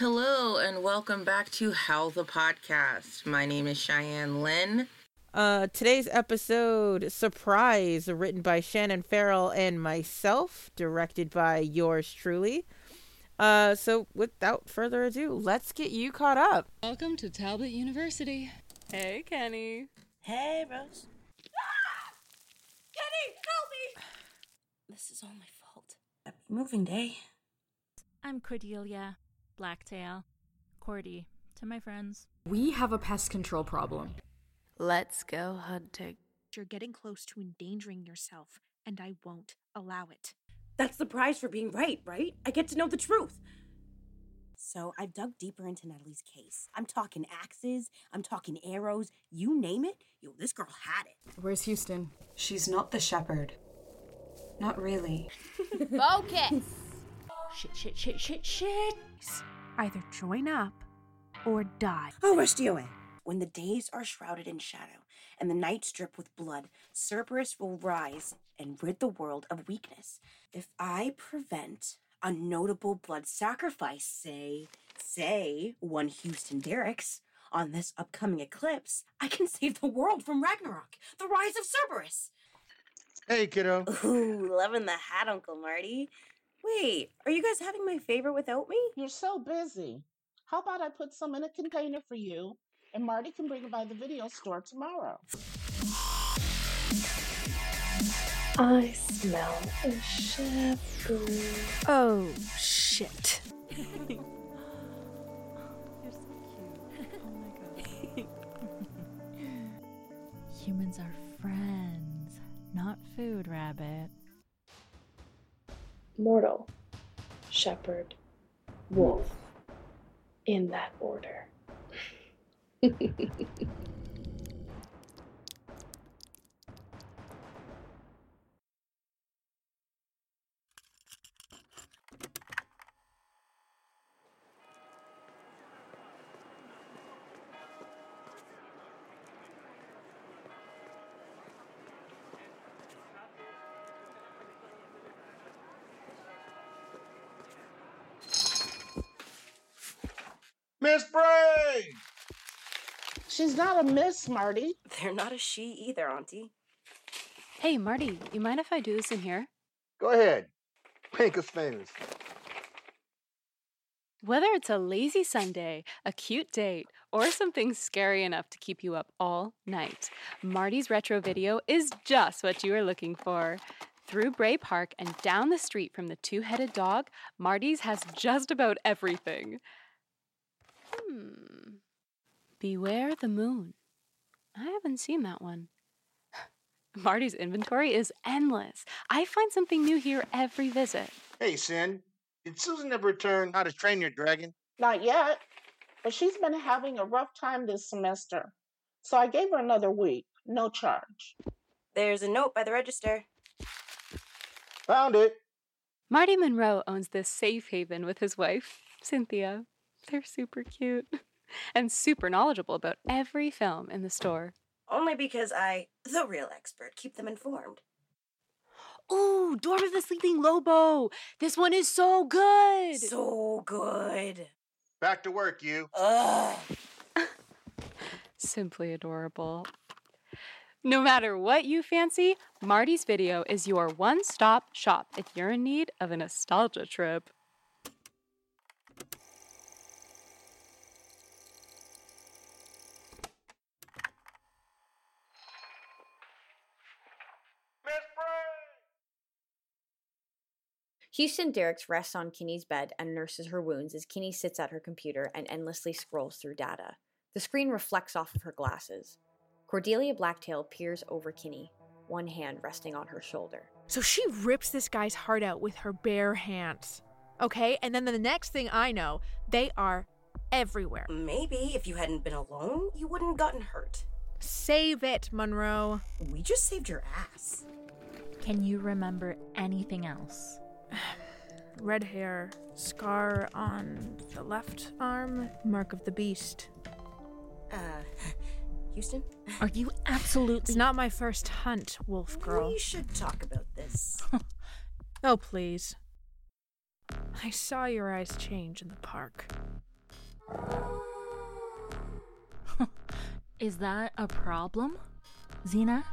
Hello and welcome back to Howl the Podcast. My name is Cheyenne Lynn. Uh, today's episode, Surprise, written by Shannon Farrell and myself, directed by yours truly. Uh, so without further ado, let's get you caught up. Welcome to Talbot University. Hey, Kenni. Hey, Rose. Kenni, help me! This is all my fault. Happy moving day. I'm Cordelia, Blacktail, Cordy, to my friends. We have a pest control problem. Let's go hunting. You're getting close to endangering yourself, and I won't allow it. That's the prize for being right, right? I get to know the truth. So I've dug deeper into Natalie's case. I'm talking axes, I'm talking arrows, you name it. Yo, this girl had it. Where's Houston? She's not the shepherd. Not really. Focus! shit, shit, shit, shit, shit. Either join up or die. Oh, we're away. When the days are shrouded in shadow and the nights drip with blood, Cerberus will rise and rid the world of weakness. If I prevent a notable blood sacrifice, say, say, one Houston Derricks, on this upcoming eclipse, I can save the world from Ragnarok, the rise of Cerberus. Hey, kiddo. Ooh, loving the hat, Uncle Marty. Wait, are you guys having my favorite without me? You're so busy. How about I put some in a container for you, and Marty can bring it by the video store tomorrow? I smell a shepherd. Oh, shit. You're so cute. Oh my god. Humans are friends, not food, rabbit. Mortal, shepherd, wolf. In that order. Miss Bray! She's not a miss, Marty. They're not a she either, Auntie. Hey, Marty, you mind if I do this in here? Go ahead. Make us famous. Whether it's a lazy Sunday, a cute date, or something scary enough to keep you up all night, Marty's retro video is just what you are looking for. Through Bray Park and down the street from the two headed dog, Marty's has just about everything. Hmm. Beware the moon. I haven't seen that one. Marty's inventory is endless. I find something new here every visit. Hey, Sin. Did Susan ever return How to Train Your Dragon? Not yet, but she's been having a rough time this semester. So I gave her another week, no charge. There's a note by the register. Found it. Marty Monroe owns this safe haven with his wife, Cynthia. They're super cute and super knowledgeable about every film in the store. Only because I, the real expert, keep them informed. Ooh, Dorm of the Sleeping Lobo! This one is so good! So good. Back to work, you. Ugh. Simply adorable. No matter what you fancy, Marty's Video is your one stop shop if you're in need of a nostalgia trip. Houston Derricks rests on Kenni's bed and nurses her wounds as Kenni sits at her computer and endlessly scrolls through data. The screen reflects off of her glasses. Cordelia Blacktail peers over Kenni, one hand resting on her shoulder. So she rips this guy's heart out with her bare hands. Okay, and then the next thing I know, they are everywhere. Maybe if you hadn't been alone, you wouldn't gotten hurt. Save it, Monroe. We just saved your ass. Can you remember anything else? Red hair, scar on the left arm, mark of the beast. Uh, Houston? Are you absolutely It's not my first hunt, wolf girl. We should talk about this. Oh, please. I saw your eyes change in the park. Is that a problem, Xena?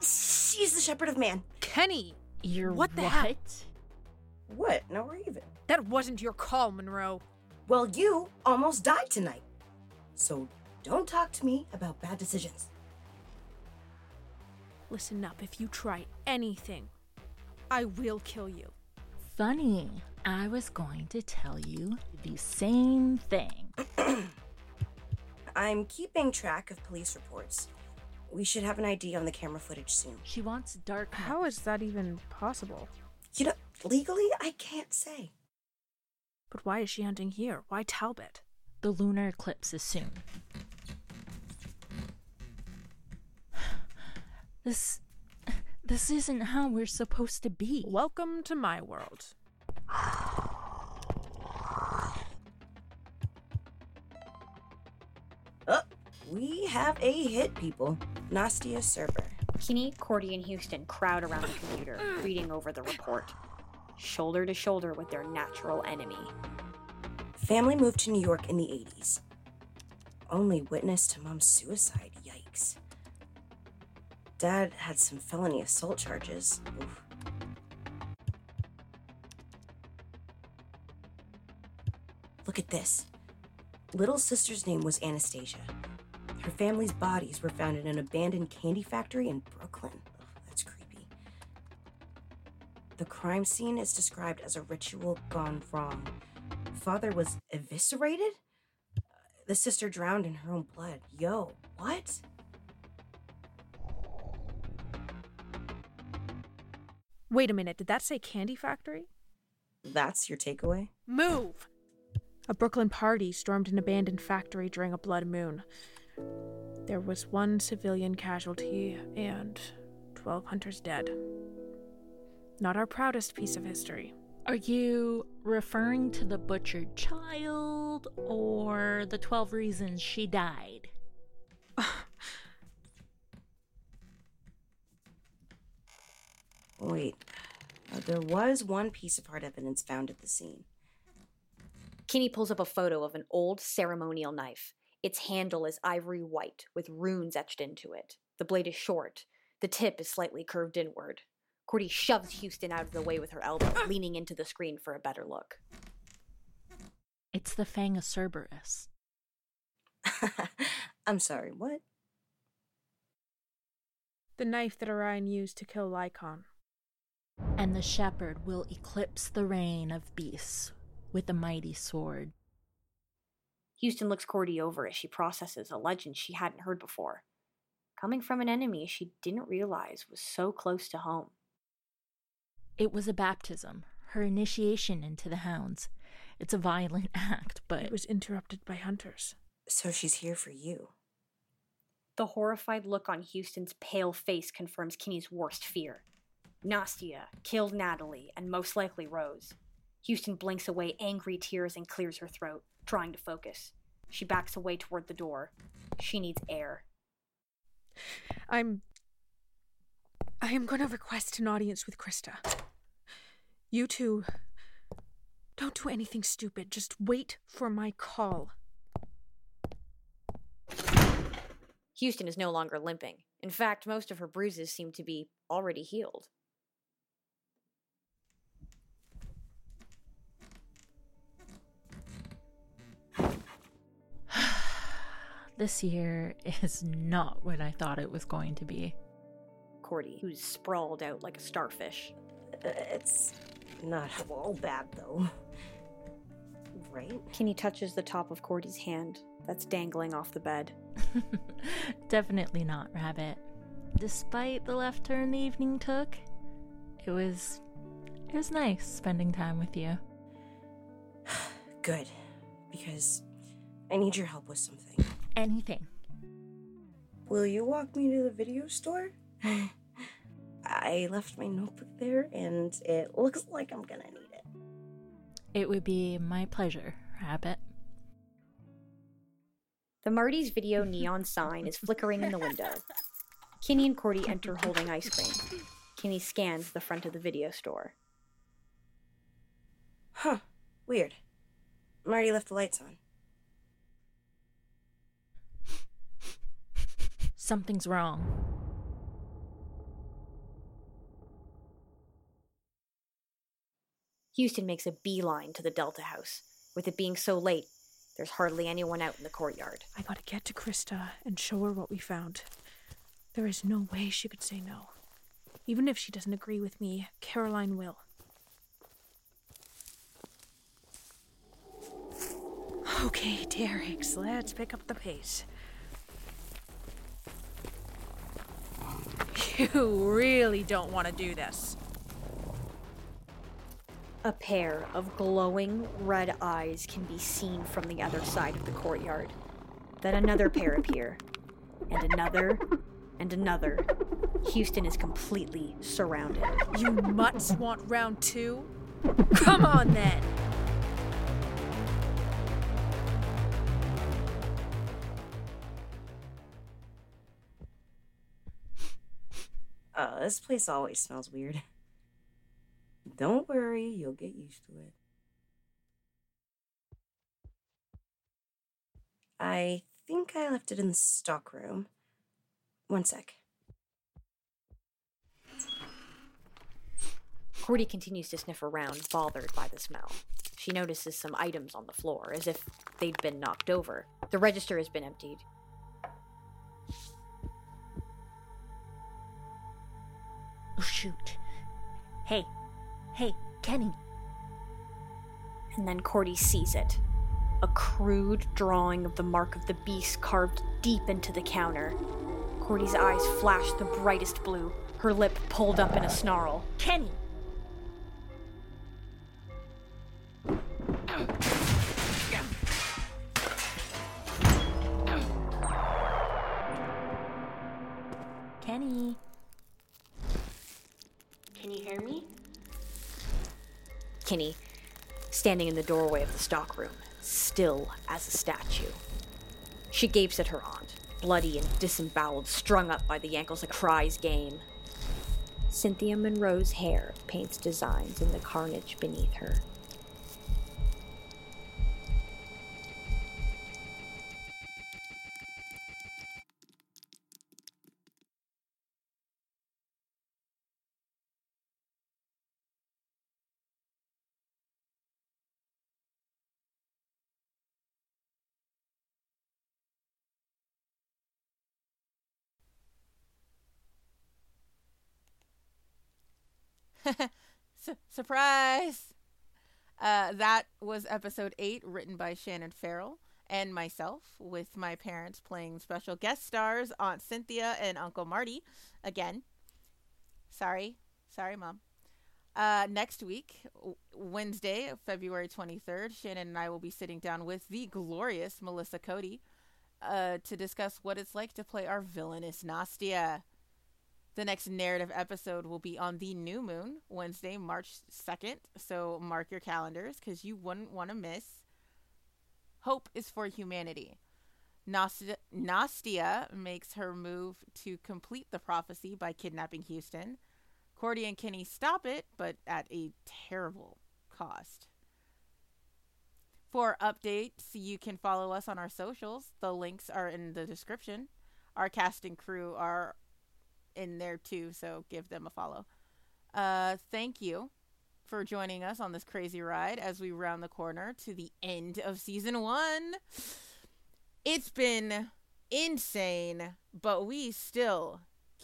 She's the shepherd of man. Kenni! You're What the what? hell? What? Now we're even. That wasn't your call, Monroe. Well, you almost died tonight. So don't talk to me about bad decisions. Listen up, if you try anything, I will kill you. Funny. I was going to tell you the same thing. I'm keeping track of police reports. We should have an ID on the camera footage soon. She wants dark. How is that even possible? You know, legally, I can't say. But why is she hunting here? Why Talbot? The lunar eclipse is soon. This. This isn't how we're supposed to be. Welcome to my world. Oh, we have a hit, people. Nastia Serber. Kenni, Cordy, and Houston crowd around the computer, reading over the report, shoulder to shoulder with their natural enemy. Family moved to New York in the 80s. Only witness to mom's suicide. Yikes. Dad had some felony assault charges. Oof. Look at this. Little sister's name was Anastasia. Her family's bodies were found in an abandoned candy factory in Brooklyn. Ugh, that's creepy. The crime scene is described as a ritual gone wrong. Father was eviscerated? The sister drowned in her own blood. Yo, what? Wait a minute, did that say Candy Factory? That's your takeaway? Move! A Brooklyn party stormed an abandoned factory during a blood moon. There was one civilian casualty and 12 hunters dead. Not our proudest piece of history. Are you referring to the butchered child or the 12 reasons she died? Wait, uh, there was one piece of hard evidence found at the scene. Kenni pulls up a photo of an old ceremonial knife. Its handle is ivory white with runes etched into it. The blade is short. The tip is slightly curved inward. Cordy shoves Houston out of the way with her elbow, ah! leaning into the screen for a better look. It's the Fang of Cerberus. I'm sorry, what? The knife that Orion used to kill Lycon. And the shepherd will eclipse the reign of beasts with a mighty sword. Houston looks Cordy over as she processes a legend she hadn't heard before. Coming from an enemy she didn't realize was so close to home. It was a baptism, her initiation into the hounds. It's a violent act, but. It was interrupted by hunters. So she's here for you. The horrified look on Houston's pale face confirms Kenni's worst fear. Nastia killed Natalie and most likely Rose. Houston blinks away angry tears and clears her throat, trying to focus. She backs away toward the door. She needs air. I'm. I am going to request an audience with Krista. You two. Don't do anything stupid. Just wait for my call. Houston is no longer limping. In fact, most of her bruises seem to be already healed. This year is not what I thought it was going to be. Cordy, who's sprawled out like a starfish. It's not all bad, though. Right? Kenni touches the top of Cordy's hand that's dangling off the bed. Definitely not, Rabbit. Despite the left turn the evening took, it was it was nice spending time with you. Good. Because I need your help with something. Anything. Will you walk me to the video store? I left my notebook there and it looks like I'm gonna need it. It would be my pleasure, Rabbit. The Marty's video neon sign is flickering in the window. Kenni and Cordy enter holding ice cream. Kenni scans the front of the video store. Huh. Weird. Marty left the lights on. Something's wrong. Houston makes a beeline to the Delta house. With it being so late, there's hardly anyone out in the courtyard. I gotta get to Krista and show her what we found. There is no way she could say no. Even if she doesn't agree with me, Caroline will. Okay, Derricks, let's pick up the pace. You really don't want to do this. A pair of glowing red eyes can be seen from the other side of the courtyard. Then another pair appear, and another, and another. Houston is completely surrounded. You mutts want round two? Come on then! Oh, this place always smells weird. Don't worry, you'll get used to it. I think I left it in the stockroom. One sec. Cordy continues to sniff around, bothered by the smell. She notices some items on the floor, as if they'd been knocked over. The register has been emptied. Hey, hey, Kenni. And then Cordy sees it. A crude drawing of the mark of the beast carved deep into the counter. Cordy's eyes flash the brightest blue, her lip pulled up in a snarl. Kenni! Kenni. Kenni, standing in the doorway of the stockroom, still as a statue. She gapes at her aunt, bloody and disemboweled, strung up by the ankles of Cry's game. Cynthia Monroe's hair paints designs in the carnage beneath her. Su- surprise! Uh, that was episode eight, written by Shannon Farrell and myself, with my parents playing special guest stars Aunt Cynthia and Uncle Marty. Again, sorry, sorry, Mom. Uh, next week, Wednesday, February 23rd, Shannon and I will be sitting down with the glorious Melissa Cote uh, to discuss what it's like to play our villainous Nastia. The next narrative episode will be on the new moon, Wednesday, March 2nd. So mark your calendars because you wouldn't want to miss. Hope is for humanity. Nastia, makes her move to complete the prophecy by kidnapping Houston. Cordy and Kenni stop it, but at a terrible cost. For updates, you can follow us on our socials. The links are in the description. Our cast and crew are in there too, so give them a follow. Uh, thank you for joining us on this crazy ride as we round the corner to the end of season one. It's been insane, but we still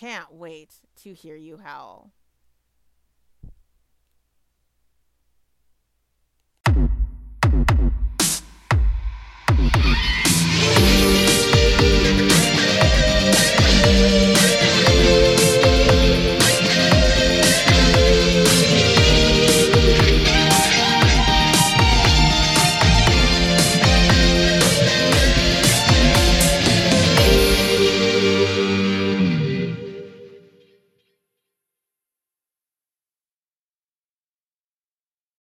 can't wait to hear you howl.